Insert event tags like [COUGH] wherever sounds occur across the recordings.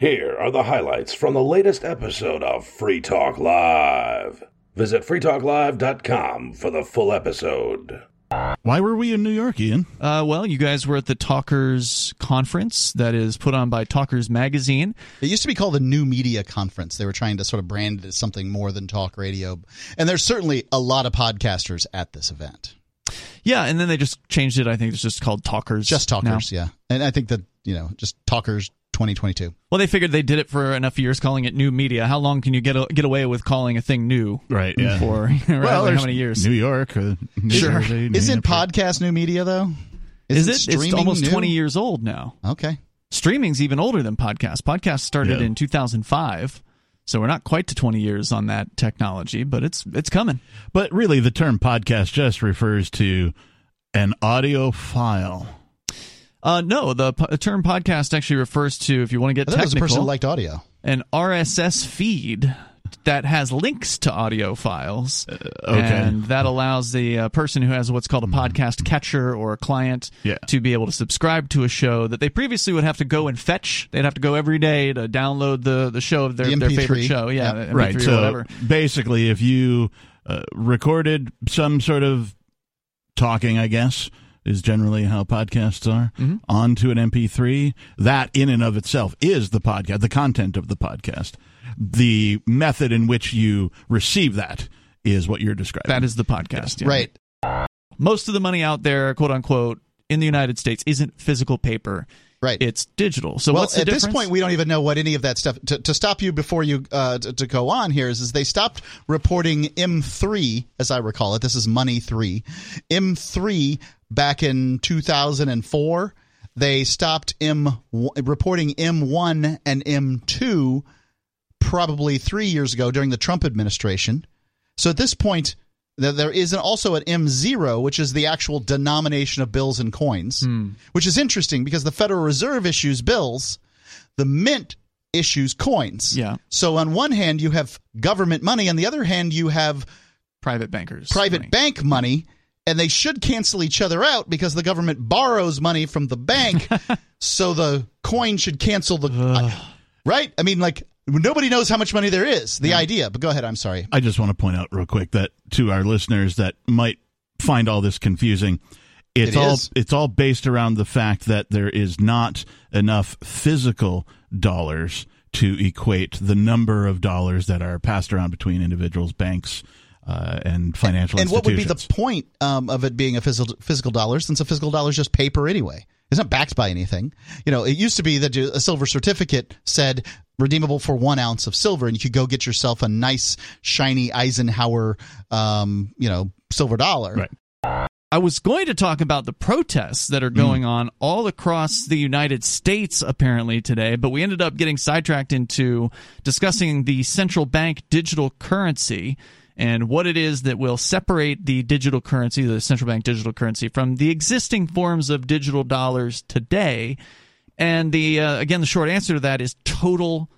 Here are the highlights from the latest episode of Free Talk Live. Visit freetalklive.com for the full episode. Why were we in New York, Ian? Uh, well, you guys were at the Talkers Conference that is put on by Talkers Magazine. It used to be called the New Media Conference. They were trying to sort of brand it as something more than talk radio. And there's certainly a lot of podcasters at this event. Yeah, and then they just changed it. I think it's just called Talkers. Just talkers, now. yeah. And I think that, you know, just talkers 2022. Well, they figured they did it for enough years, calling it new media. How long can you get get away with calling a thing new? Right. Yeah. For [LAUGHS] well, how many years? New York. Uh, New sure. Jersey, Isn't podcast new media though? Is Isn't it? It's streaming almost new? 20 years old now. Okay. Streaming's even older than podcast. Podcast started Yeah. in 2005. So we're not quite to 20 years on that technology, but it's it's coming. But really, the term podcast just refers to an audio file. Uh, no, the po- term podcast actually refers to, if you want to get I thought it was a person technical, liked audio. an RSS feed that has links to audio files. Uh, okay. And that allows the uh, person who has what's called a podcast catcher or a client Yeah. to be able to subscribe to a show that they previously would have to go and fetch. They'd have to go every day to download the, the show of their, The their favorite show. Yeah, Yep. MP3 right. or So whatever. basically, if you uh, recorded some sort of talking, I guess is generally how podcasts are Mm-hmm. onto an MP3. That in and of itself is the podcast, the content of the podcast. The method in which you receive that is what you're describing. That is the podcast. yeah. Right. Most of the money out there, quote unquote, in the United States isn't physical paper. Right. It's digital. So well, what's the at difference? this point, we don't even know what any of that stuff. To, to stop you before you uh, to, to go on here is, is they stopped reporting M3, as I recall it. This is Money Three, M3 back in 2004. They stopped M reporting M1 and M2 probably three years ago during the Trump administration. So at this point, there is also an M0, which is the actual denomination of bills and coins, hmm. which is interesting because the Federal Reserve issues bills, the Mint issues coins. Yeah. So on one hand, you have government money, on the other hand, you have private bankers. private money. bank money, and they should cancel each other out because the government borrows money from the bank, [LAUGHS] so the coin should cancel the. Uh, right? I mean, like nobody knows how much money there is. The idea, but go ahead. I'm sorry. I just want to point out real quick that to our listeners that might find all this confusing, it's It all it's all based around the fact that there is not enough physical dollars to equate the number of dollars that are passed around between individuals, banks, uh, and financial And what would be the point um, of it being a physical physical dollar, since a physical dollar is just paper anyway? It's not backed by anything. You know, it used to be that a silver certificate said redeemable for one ounce of silver, and you could go get yourself a nice, shiny Eisenhower, um, you know, silver dollar. Right. I was going to talk about the protests that are going on all across the United States apparently today, but we ended up getting sidetracked into discussing the central bank digital currency and what it is that will separate the digital currency, the central bank digital currency, from the existing forms of digital dollars today. And the uh, again, the short answer to that is total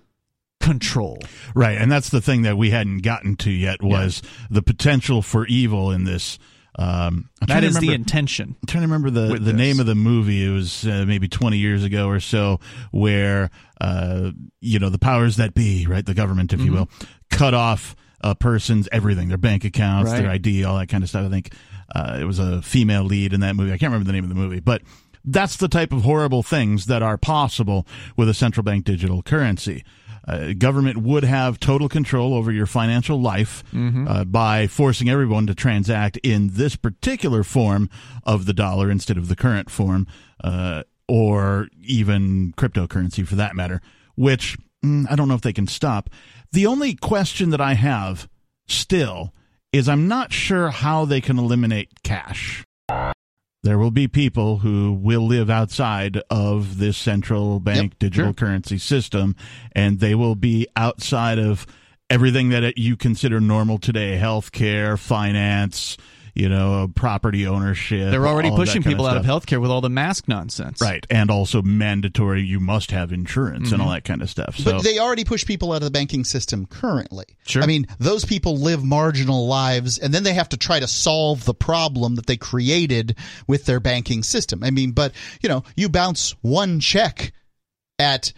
control. Right, and that's the thing that we hadn't gotten to yet was the potential for evil in this. Um, I'm trying to the remember- intention. I'm trying to remember the, the this. name of the movie. It was uh, maybe 20 years ago or so, where uh, you know the powers that be, right, the government, if you Mm-hmm. will, cut off a person's everything, their bank accounts, their ID, all that kind of stuff. I think uh, it was a female lead in that movie. I can't remember the name of the movie, but that's the type of horrible things that are possible with a central bank digital currency. Uh, government would have total control over your financial life uh, by forcing everyone to transact in this particular form of the dollar instead of the current form, uh, or even cryptocurrency for that matter, which mm, I don't know if they can stop. The only question that I have still is I'm not sure how they can eliminate cash there will be people who will live outside of this central bank Yep, digital sure. currency system and they will be outside of everything that you consider normal today healthcare finance you know property ownership They're already all of that pushing kind people out of healthcare with all the mask nonsense. right and also mandatory you must have insurance and all Mm-hmm. that kind of stuff so But they already push people out of the banking system currently. Sure. I mean, those people live marginal lives and then they have to try to solve the problem that they created with their banking system. I mean, but, you know, you bounce one check at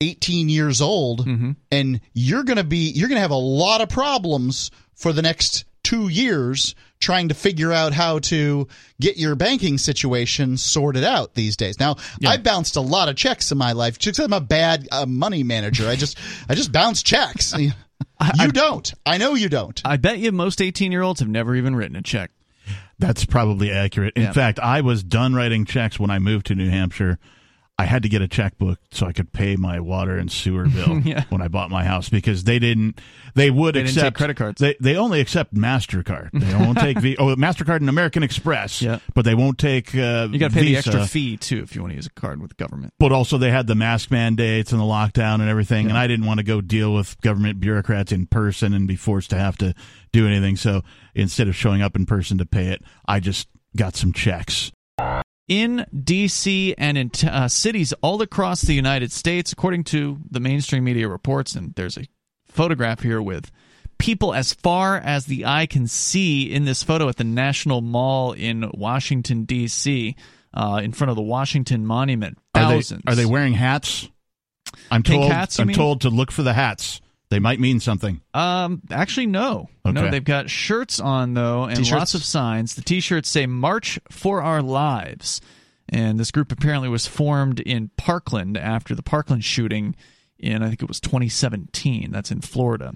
18 years old Mm-hmm. and you're going to be you're going to have a lot of problems for the next 2 years trying to figure out how to get your banking situation sorted out these days. Now, I bounced a lot of checks in my life just 'cause I'm a bad uh, money manager. I just I just bounce checks. [LAUGHS] you don't. I know you don't. I bet you most 18 year olds have never even written a check. That's probably accurate. In Yeah. fact, I was done writing checks when I moved to New Hampshire. I had to get a checkbook so I could pay my water and sewer [LAUGHS] bill Yeah. when I bought my house because they didn't. They would They accept credit cards. They they only accept Mastercard. They won't [LAUGHS] take v, oh Mastercard and American Express. Yeah. but they won't take. Uh, You got to pay the extra fee too if you want to use a card with the government. But also, they had the mask mandates and the lockdown and everything, and I didn't want to go deal with government bureaucrats in person and be forced to have to do anything. So instead of showing up in person to pay it, I just got some checks. In DC and in t- uh, cities all across the United States, according to the mainstream media reports. And there's a photograph here with people as far as the eye can see in this photo at the National Mall in Washington, D.C., uh, in front of the Washington Monument. Are they, Thousands. are they wearing hats? I'm Pink told. hats, I'm mean? told to look for the hats. They might mean something. Um, actually, no. No, they've got shirts on though, and T-shirts? lots of signs. The T-shirts say "March for Our Lives," and this group apparently was formed in Parkland after the Parkland shooting in I think it was 2017. That's in Florida.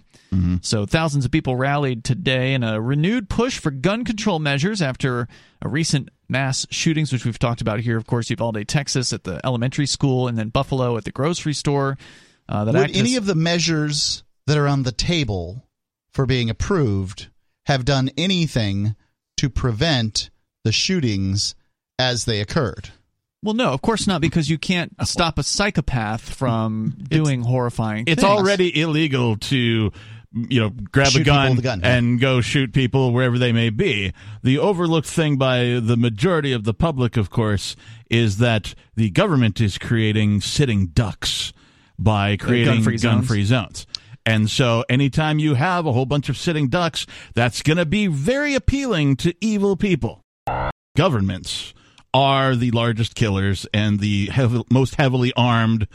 So thousands of people rallied today in a renewed push for gun control measures after a recent mass shootings, which we've talked about here. Of course, Uvalde, Texas, at the elementary school, and then Buffalo at the grocery store. Uh, that Would activists- any of the measures that are on the table for being approved have done anything to prevent the shootings as they occurred? Well, no, of course not, because you can't stop a psychopath from [LAUGHS] doing horrifying things. It's things. already illegal to, you know, grab Shoot a gun, a gun, and go shoot people wherever they may be. The overlooked thing by the majority of the public, of course, is that the government is creating sitting ducks by creating gun-free zones. gun-free zones. And so anytime you have a whole bunch of sitting ducks, that's going to be very appealing to evil people. Governments are the largest killers and the heav- most heavily armed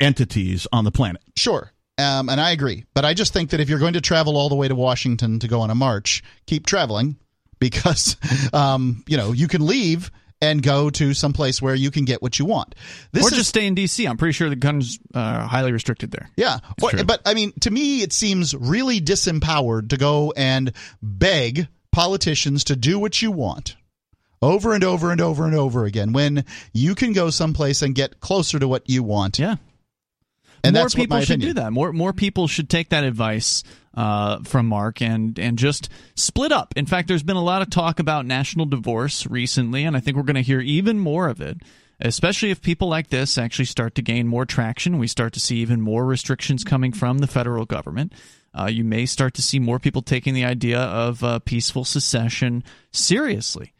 entities on the planet. Sure. Um, and I agree. But I just think that if you're going to travel all the way to Washington to go on a march, keep traveling because, [LAUGHS] um, you know, you can leave and go to some place where you can get what you want. This or is, just stay in D.C. I'm pretty sure the guns are highly restricted there. Yeah. Or- but I mean, to me, it seems really disempowered to go and beg politicians to do what you want over and over and over and over again when you can go someplace and get closer to what you want. Yeah. And more people should opinion. do that. More more people should take that advice uh, from Mark and and just split up. In fact, there's been a lot of talk about national divorce recently, and I think we're going to hear even more of it. Especially if people like this actually start to gain more traction, we start to see even more restrictions coming from the federal government. Uh, you may start to see more people taking the idea of uh, peaceful secession seriously.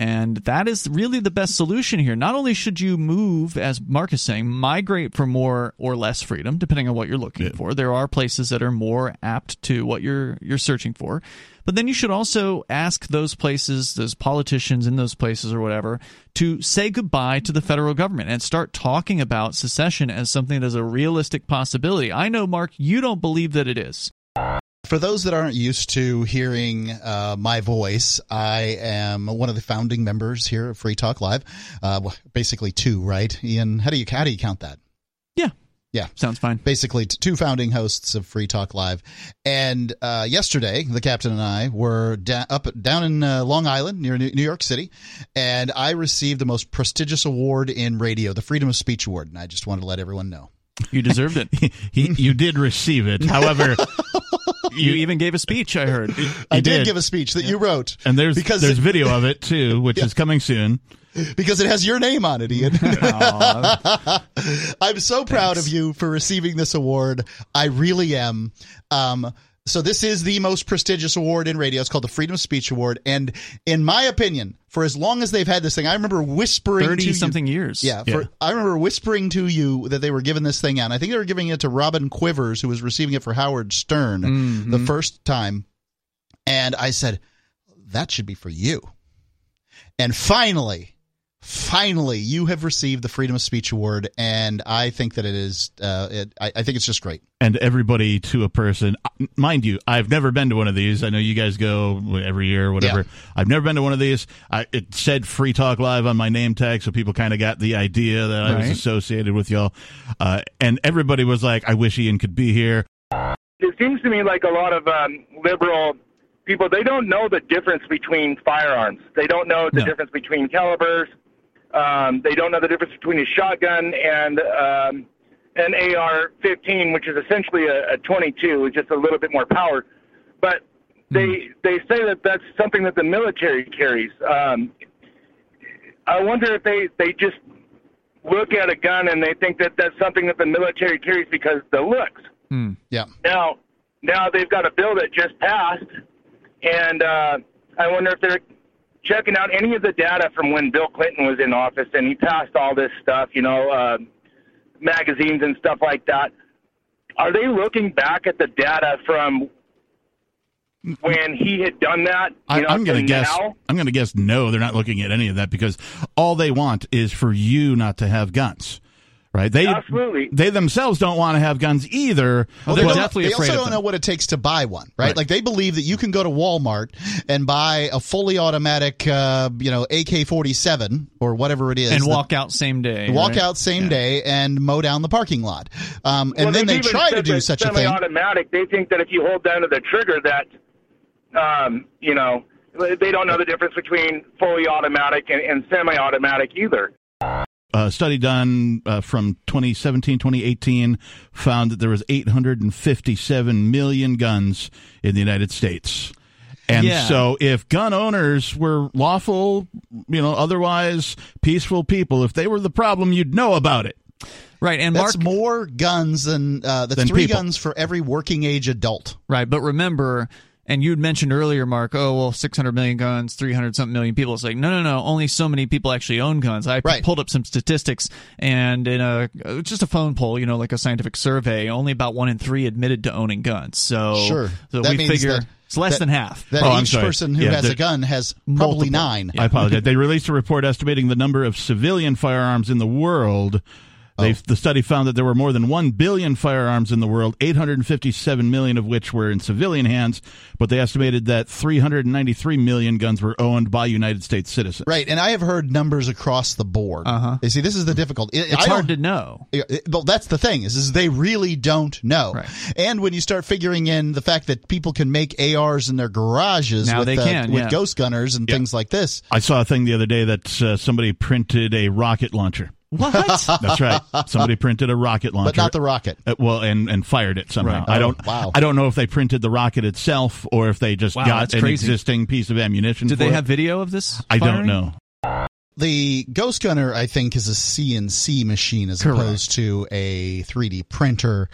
And that is really the best solution here. Not only should you move, as Mark is saying, migrate for more or less freedom, depending on what you're looking for. There are places that are more apt to what you're you're searching for. But then you should also ask those places, those politicians in those places or whatever, to say goodbye to the federal government and start talking about secession as something that is a realistic possibility. I know, Mark, you don't believe that it is. For those that aren't used to hearing uh, my voice, I am one of the founding members here at Free Talk Live. Uh, well, basically, two, right? Ian, how do you how do you count that? Yeah. Yeah. Sounds fine. basically two founding hosts of Free Talk Live. And uh, yesterday, the captain and I were da- up down in uh, Long Island near New New York City, and I received the most prestigious award in radio, the Freedom of Speech Award. And I just wanted to let everyone know. You deserved it. [LAUGHS] He, you did receive it. However, [LAUGHS] [LAUGHS] You even gave a speech, I heard. I did. did. give a speech that you wrote, and there's because there's it, video of it too, [LAUGHS] which is coming soon. because it has your name on it, Ian. [LAUGHS] I'm so proud of you for receiving this award. I really am. Um, so this is the most prestigious award in radio. It's called the Freedom of Speech Award, and in my opinion, for as long as they've had this thing, I remember whispering to 30 you- something years. Yeah, Yeah. for, I remember whispering to you that they were giving this thing out. I think they were giving it to Robin Quivers, who was receiving it for Howard Stern Mm-hmm. the first time, and I said that should be for you. And finally, finally you have received the freedom of speech award and i think that it is uh, it, I, I think it's just great and everybody to a person mind you i've never been to one of these i know you guys go every year or whatever Yeah. i've never been to one of these I, it said free talk live on my name tag so people kind of got the idea that i was associated with y'all uh, and everybody was like i wish ian could be here it seems to me like a lot of um, liberal people they don't know the difference between firearms. They don't know the No. difference between calibers. Um, they don't know the difference between a shotgun and um, an AR-15, which is essentially a, a 22, with just a little bit more power. But they they say that that's something that the military carries. Um, I wonder if they they just look at a gun and they think that that's something that the military carries because the looks. yeah Now, now they've got a bill that just passed, and uh, I wonder if they're checking out any of the data from when Bill Clinton was in office and he passed all this stuff, you know, uh, magazines and stuff like that. Are they looking back at the data from when he had done that? I, know, I'm going to to guess. now? I'm going to guess no. They're not looking at any of that because all they want is for you not to have guns, right? They Absolutely. They themselves don't want to have guns either. Well, they they're don't- definitely they afraid also of don't them. know what it takes to buy one, right? Right. Like they believe that you can go to Walmart and buy a fully automatic, uh, you know, AK-47 or whatever it is, and that- walk out same day. walk right? out same day and mow down the parking lot. Um, and Well, then they try to do such a thing. Semi-automatic. They think that if you hold down to the trigger, that um, you know they don't know the difference between fully automatic and, and semi-automatic either. A study done uh, from 2017 2018 found that there was 857 million guns in the United States. And Yeah. so if gun owners were lawful, you know, otherwise peaceful people, if they were the problem, you'd know about it. Right, and That's Mark more guns than uh, that's Than three people. guns for every working age adult. Right, but remember, and you had mentioned earlier, Mark. Oh well, six hundred million guns, three hundred something million people. It's like no, no, no. Only so many people actually own guns. I Right. pulled up some statistics, and in a just a phone poll, you know, like a scientific survey, only about one in three admitted to owning guns. So Sure. so That we means figure that- it's less that- than half. That Oh, I'm each person who Yeah, has a gun has probably Multiple. nine. I apologize. they released a report estimating the number of civilian firearms in the world. They, The study found that there were more than 1 billion firearms in the world, 857 million of which were in civilian hands, but they estimated that 393 million guns were owned by United States citizens. Right, and I have heard numbers across the board. Uh-huh. You see, this is the difficult. It, it's hard to know. Yeah, it- Well, that's the thing is, is they really don't know. Right. And when you start figuring in the fact that people can make ARs in their garages Now with, they uh, can, with yeah. ghost gunners and things like this, I saw a thing the other day that uh, somebody printed a rocket launcher. What? [LAUGHS] That's right. Somebody printed a rocket launcher. but not the rocket. Uh, well, and and fired it somehow. Right. I Oh, don't. wow. I don't know if they printed the rocket itself or if they just Wow, got an crazy. existing piece of ammunition. Did for they it. have video of this? I don't know. The ghost gunner, I think, is a CNC machine as Correct. opposed to a 3D printer.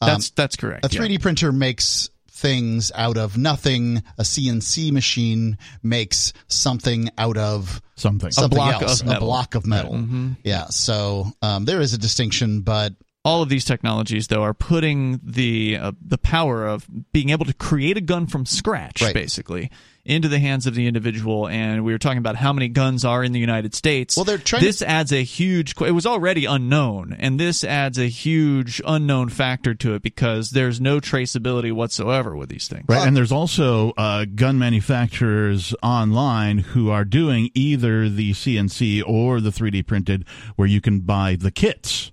Um, That's that's correct. a 3D printer makes things out of nothing. A CNC machine makes something out of Something. something block else, of a block of metal. Mm-hmm. Yeah, so um, there is a distinction, but all of these technologies though are putting the uh, the power of being able to create a gun from scratch Right. basically into the hands of the individual and we were talking about how many guns are in the United States. Well, they're trying to- this adds a huge it was already unknown and this adds a huge unknown factor to it because there's no traceability whatsoever with these things. Right, and there's also uh, gun manufacturers online who are doing either the CNC or the 3D printed, where you can buy the kits,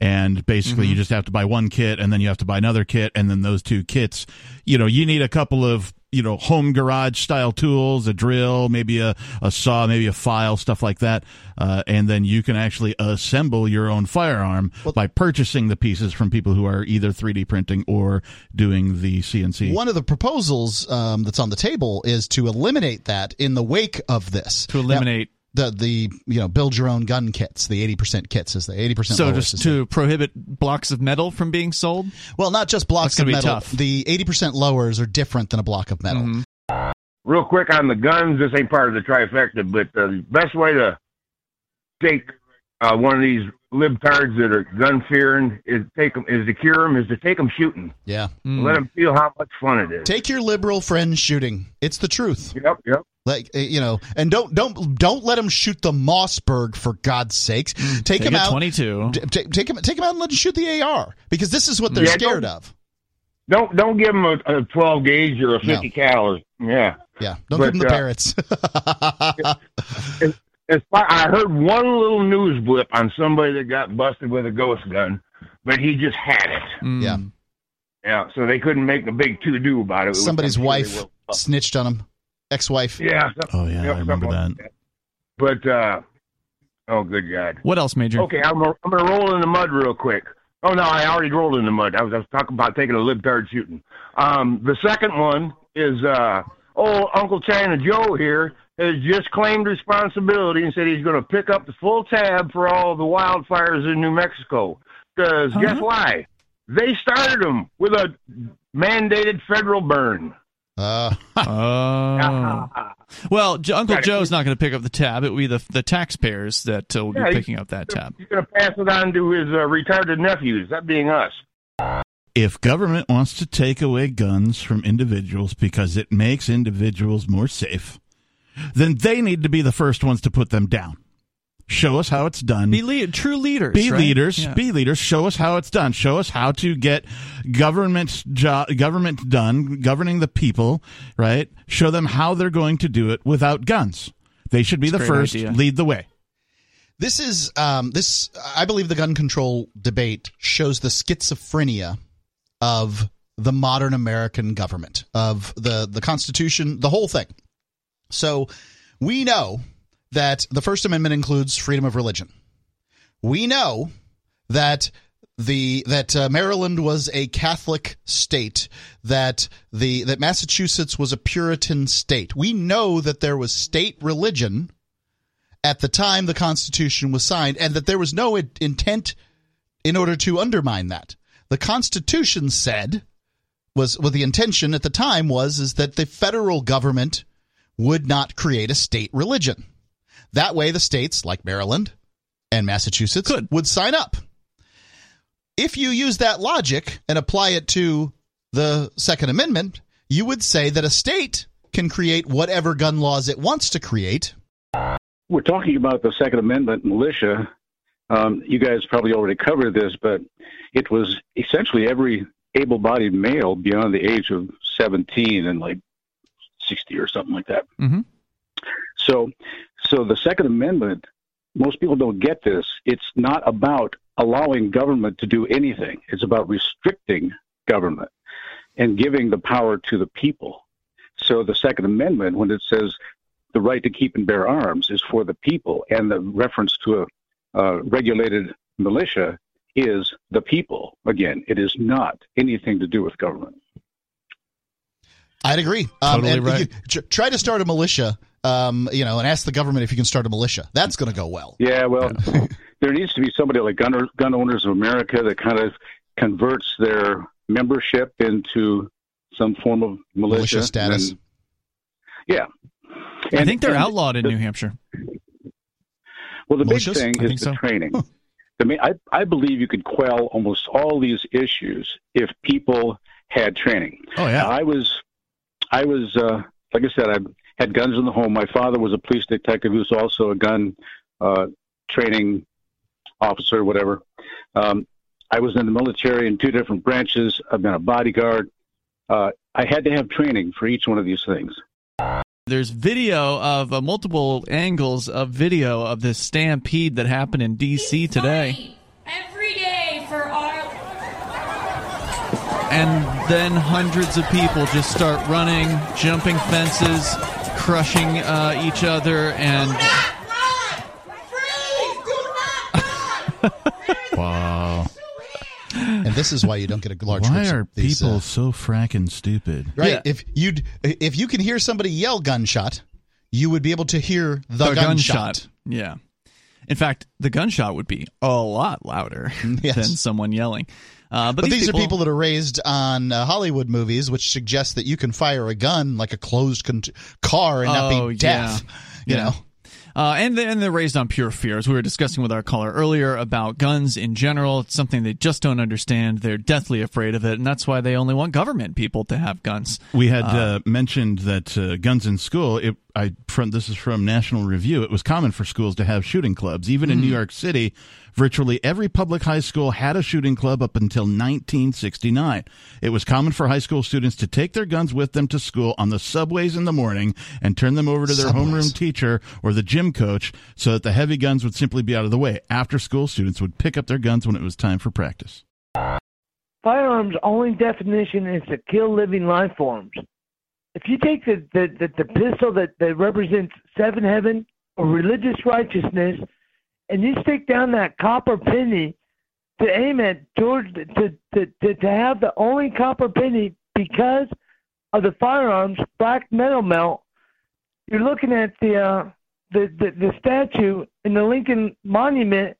and basically you just have to buy one kit, and then you have to buy another kit, and then those two kits, you know, you need a couple of you know home garage style tools, a drill, maybe a, a saw, maybe a file, stuff like that, uh, and then you can actually assemble your own firearm by purchasing the pieces from people who are either 3D printing or doing the CNC. one of the proposals um, that's on the table is to eliminate that in the wake of this. to eliminate the the you know build your own gun kits, the eighty percent kits is the eighty percent. so just to prohibit blocks of metal from being sold well, not just blocks That's of gonna be metal. tough. The eighty percent lowers are different than a block of metal. Mhm. real quick on the guns. This ain't part of the trifecta, but uh, the best way to take uh, one of these libtards that are gun fearing is take 'em- is to cure them is to take them shooting. Yeah, Mm. Let them feel how much fun it is. take your liberal friends shooting. It's the truth. Yep, yep. Like uh, you know, and don't don't don't let him shoot the Mossberg for God's sakes. Take, Take him out. 22. t- t- take him take him out and let him shoot the AR because this is what they're Yeah, scared of. Don't don't give him a, a 12 gauge or a 50 caliber. Yeah. Yeah, don't But, give him the uh, parrots. [LAUGHS] As far, I heard one little news blip on somebody that got busted with a ghost gun, but he just had it. Mm. yeah, Yeah, so they couldn't make a big to do about it. It somebody's I'm sure they wife snitched on him. Ex-wife. Yeah. some- Oh yeah, yep, I remember that. like But uh, oh good God. What else, Major? Okay, I'm gonna, I'm gonna roll in the mud real quick. Oh no, I already rolled in the mud. I was, I was talking about taking a libtard shooting. Um, the second one is uh, oh Uncle China Joe here has just claimed responsibility and said he's going to pick up the full tab for all the wildfires in New Mexico. Because guess why? They started them with a mandated federal burn. Uh, Oh. [LAUGHS] Well, J- Uncle Joe's not going to pick up the tab. It will be the the taxpayers that uh, will be Yeah, he- picking up that tab. He's going to pass it on to his uh, retarded nephews, that being us. If government wants to take away guns from individuals because it makes individuals more safe, then they need to be the first ones to put them down. Show us how it's done. Be lead, true leaders. be right? leaders Yeah. be leaders show us how it's done show us how to get government jo- government done governing the people right show them how they're going to do it without guns they should be That's the first idea. lead the way this is um, this. I believe the gun control debate shows the schizophrenia of the modern American government, of the the Constitution, the whole thing. So we know that the First Amendment includes freedom of religion. We know that the that uh, Maryland was a Catholic state, that the that Massachusetts was a Puritan state. We know that there was state religion at the time the Constitution was signed, and that there was no in- intent in order to undermine that. The Constitution said was well the intention at the time was is that the federal government would not create a state religion. That way, the states like Maryland and Massachusetts Could. would sign up. If you use that logic and apply it to the Second Amendment, you would say that a state can create whatever gun laws it wants to create. we're talking about the Second Amendment militia. Um, you guys probably already covered this, but it was essentially every able-bodied male beyond the age of 17 and like 60 or something like that. Mhm. So, so the Second Amendment, most people don't get this. It's not about allowing government to do anything. It's about restricting government and giving the power to the people. So the Second Amendment, when it says the right to keep and bear arms is for the people, and the reference to a uh, regulated militia is the people. Again, it is not anything to do with government. I'd agree. Um, Totally and right. you- tr- try to start a militia, um, you know, and ask the government if you can start a militia. That's going to go well. Yeah, well, [LAUGHS] there needs to be somebody like Gun, Gun Owners of America that kind of converts their membership into some form of militia, Militia status. And- yeah. I think they're and outlawed in the- New Hampshire. Well, the Malicious? big thing is the so. training. I mean, I, I believe you could quell almost all these issues if people had training. oh yeah I was, I was, uh, like I said, I had guns in the home. My father was a police detective who's also a gun uh, training officer, whatever. Um, I was in the military in two different branches. I've been a bodyguard. Uh, I had to have training for each one of these things. There's video of uh, multiple angles of video of this stampede that happened in D.C. today. Every day for our and then hundreds of people just start running, jumping fences, crushing uh, each other, and [LAUGHS] wow And this is why you don't get a large. why are these, people uh, so fracking stupid right? Yeah. If you'd if you can hear somebody yell gunshot, you would be able to hear the, the gunshot. Yeah. In fact, the gunshot would be a lot louder [LAUGHS] Yes. than someone yelling. Uh, but, But these, are people that are raised on uh, Hollywood movies, which suggests that you can fire a gun like a closed con- car and not Oh, be deaf. yeah. You Yeah. know, Uh, and, they- and they're raised on pure fear. As we were discussing with our caller earlier about guns in general, it's something they just don't understand. They're deathly afraid of it, and that's why they only want government people to have guns. we had uh, mentioned that uh, guns in school it, I from this is from National Review. It was common for schools to have shooting clubs. Even in New hmm. York City, virtually every public high school had a shooting club up until 1969. It was common for high school students to take their guns with them to school on the subways in the morning and turn them over to their Subways. homeroom teacher or the gym coach so that the heavy guns would simply be out of the way. After school, students would pick up their guns when it was time for practice. firearms' only definition is to kill living life forms. If you take the, the, the, the pistol that, that represents seven heaven or religious righteousness and you stick down that copper penny to aim at George to, to, to, to have the only copper penny because of the firearms black metal melt, you're looking at the uh, the, the the statue in the Lincoln Monument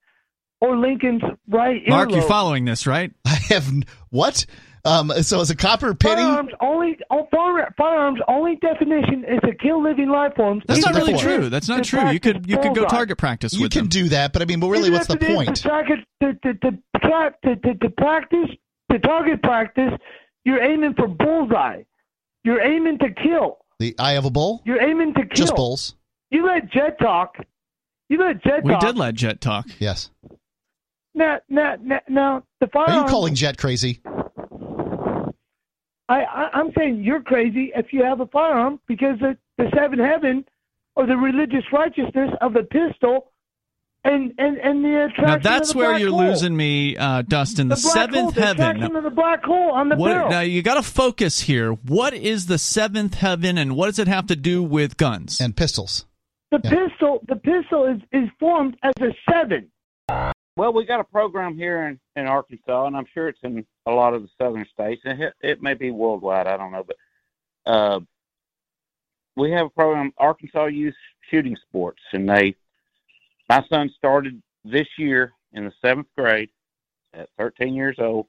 or Lincoln's right Mark, you're earlobe. following this, right? [LAUGHS] I have what? Um, so it's a copper penny. Firearms only oh, fire, firearms only definition is to kill living life forms. That's not really if true. That's not to true. You could you could go target practice You can them. do that, but I mean, but really, what's the if it is point? To, target, to, to, to, tra- to, to, to practice, to target practice, you're aiming for bullseye. You're aiming to kill. The eye of a bull, You're aiming to kill. just bulls. You let Jet talk. You let Jet We talk. did let Jet talk. Yes. Now, now, now, now the Are you calling Jet crazy? I, I I'm saying you're crazy if you have a firearm because the the seven heaven or the religious righteousness of the pistol and and and the attraction Now of that's the where black you're hole. losing me, uh, Dustin. The, the seventh hole, the heaven. attraction of the black hole on the What, barrel. now you got to focus here. What is the seventh heaven, and what does it have to do with guns? And pistols. the yeah. pistol the pistol is is formed as a seven. Well, we got a program here in, in Arkansas, and I'm sure it's in a lot of the southern states, and it, it may be worldwide. I don't know, but uh, we have a program, Arkansas Youth Shooting Sports, and they. My son started this year in the seventh grade at 13 years old,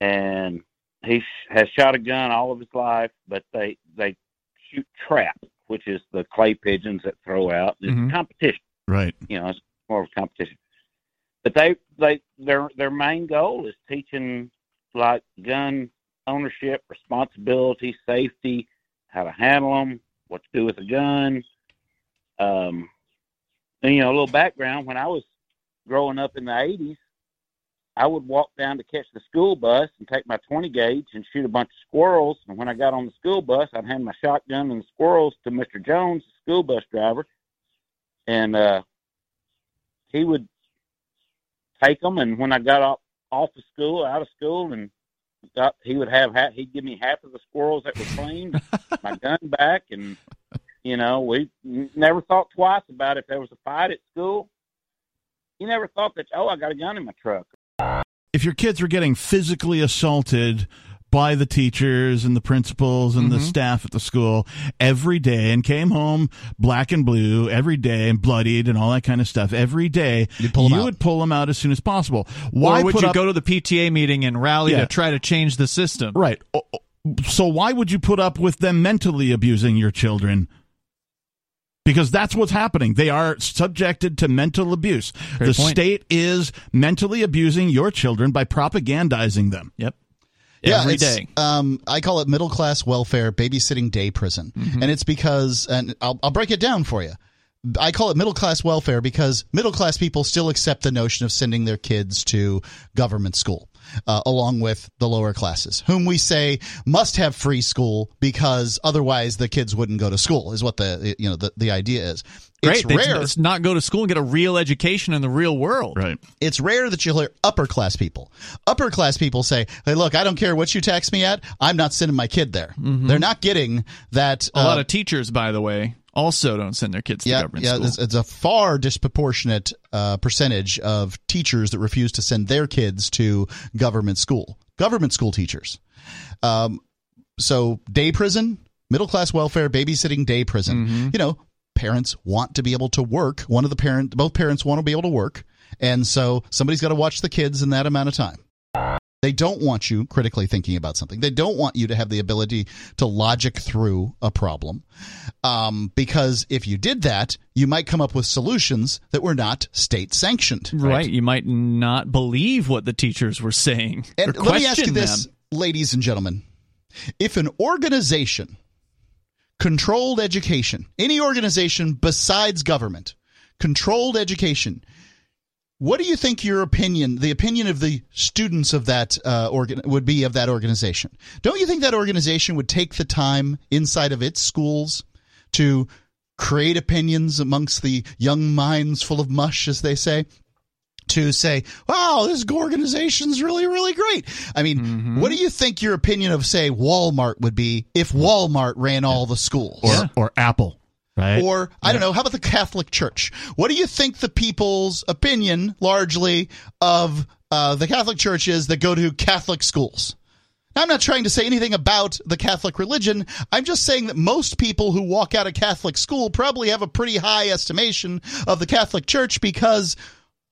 and he sh- has shot a gun all of his life. But they they shoot trap, which is the clay pigeons that throw out. It's Mhm. competition Right. you know, it's more of a competition. But they they their their main goal is teaching like gun ownership, responsibility, safety, how to handle them, what to do with a gun. Um, and you know, a little background. When I was growing up in the '80s, I would walk down to catch the school bus and take my 20 gauge and shoot a bunch of squirrels. And when I got on the school bus, I'd hand my shotgun and the squirrels to Mr. Jones, the school bus driver, and uh, he would take them. And when I got off off of school, out of school, and got, he would have ha- he'd give me half of the squirrels that were cleaned, [LAUGHS] my gun back, and you know we never thought twice about if there was a fight at school. You never thought that oh I got a gun in my truck. if your kids were getting physically assaulted by the teachers and the principals and the mm-hmm. staff at the school every day and came home black and blue every day and bloodied and all that kind of stuff every day, You'd pull 'em you out. would pull them out as soon as possible. Why or would you up, go to the PTA meeting and rally Yeah. to try to change the system? right? So why would you put up with them mentally abusing your children? Because that's what's happening. They are subjected to mental abuse. The point. state is mentally abusing your children by propagandizing them. Yep. Yeah, Every day. Um, I call it middle class welfare babysitting day prison, Mm-hmm. and it's because, and I'll, I'll break it down for you. I call it middle class welfare because middle class people still accept the notion of sending their kids to government school, uh, along with the lower classes, whom we say must have free school because otherwise the kids wouldn't go to school. Is what the you know the, the idea is. Great. It's They rare. just not go to school and get a real education in the real world. Right. it's rare that you'll hear upper class people. Upper class people say, "Hey, look, I don't care what you tax me at. I'm not sending my kid there." They're not getting that. A lot uh, of teachers, by the way, also don't send their kids to yeah, government yeah. school. It's, it's a far disproportionate uh, percentage of teachers that refuse to send their kids to government school. Government school teachers. Um, so day prison, middle class welfare, babysitting day prison. Mm-hmm. You know, parents want to be able to work. One of the parent, both parents want to be able to work, and so somebody's got to watch the kids in that amount of time. They don't want you critically thinking about something. They don't want you to have the ability to logic through a problem. Um, because if you did that, you might come up with solutions that were not state sanctioned. right. You might not believe what the teachers were saying. And or let me ask you question this, them. ladies and gentlemen. If an organization controlled education, any organization besides government, controlled education, what do you think your opinion, the opinion of the students of that uh, organ, would be of that organization? Don't you think that organization would take the time inside of its schools to create opinions amongst the young minds full of mush, as they say? To say, wow, this organization's really, really great. I mean, Mm-hmm. what do you think your opinion of, say, Walmart would be if Walmart ran all the schools? or or Apple, right? Or I don't know, how about the Catholic Church? What do you think the people's opinion largely of uh, the Catholic Church is that go to Catholic schools? Now, I'm not trying to say anything about the Catholic religion. I'm just saying that most people who walk out of Catholic school probably have a pretty high estimation of the Catholic Church because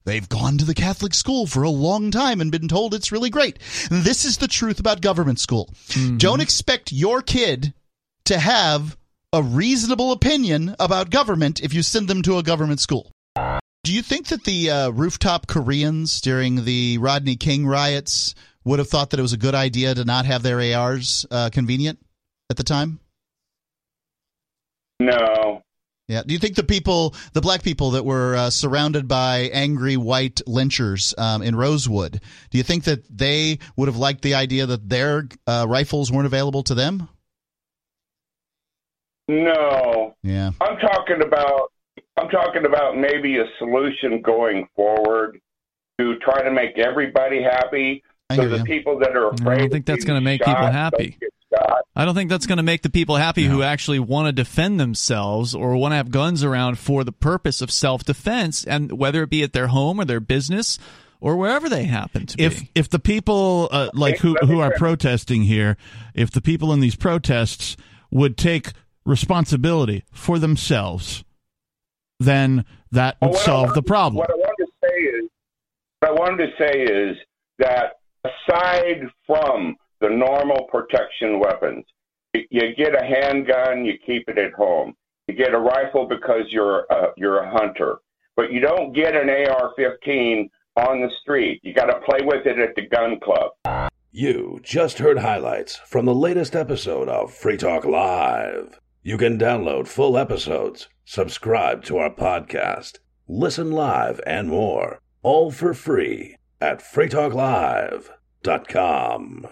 They've gone to the Catholic school for a long time and been told it's really great. This is the truth about government school. Don't expect your kid to have a reasonable opinion about government if you send them to a government school. Do you think that the uh, rooftop Koreans during the Rodney King riots would have thought that it was a good idea to not have their ARs uh, convenient at the time? No. Yeah. Do you think the people, the black people that were uh, surrounded by angry white lynchers um, in Rosewood, do you think that they would have liked the idea that their uh, rifles weren't available to them? No. Yeah. I'm talking about I'm talking about maybe a solution going forward to try to make everybody happy. I so the you. people that are afraid I don't think that's going to make shot people happy. get shot. I don't think that's going to make the people happy who actually want to defend themselves or want to have guns around for the purpose of self defense, and whether it be at their home or their business or wherever they happen to if be. if the people uh, like who who are protesting here, if the people in these protests would take responsibility for themselves, then that would Well, what I solve the problem. What I wanted to say is, what I wanted to say is that aside from the normal protection weapons, you, get a handgun, you keep it at home. You get a rifle because you're a, you're a hunter, but you don't get an AR-15 on the street. You got to play with it at the gun club. You just heard highlights from the latest episode of Free Talk Live. You can download full episodes, subscribe to our podcast, listen live, and more, all for free at freetalklive.com.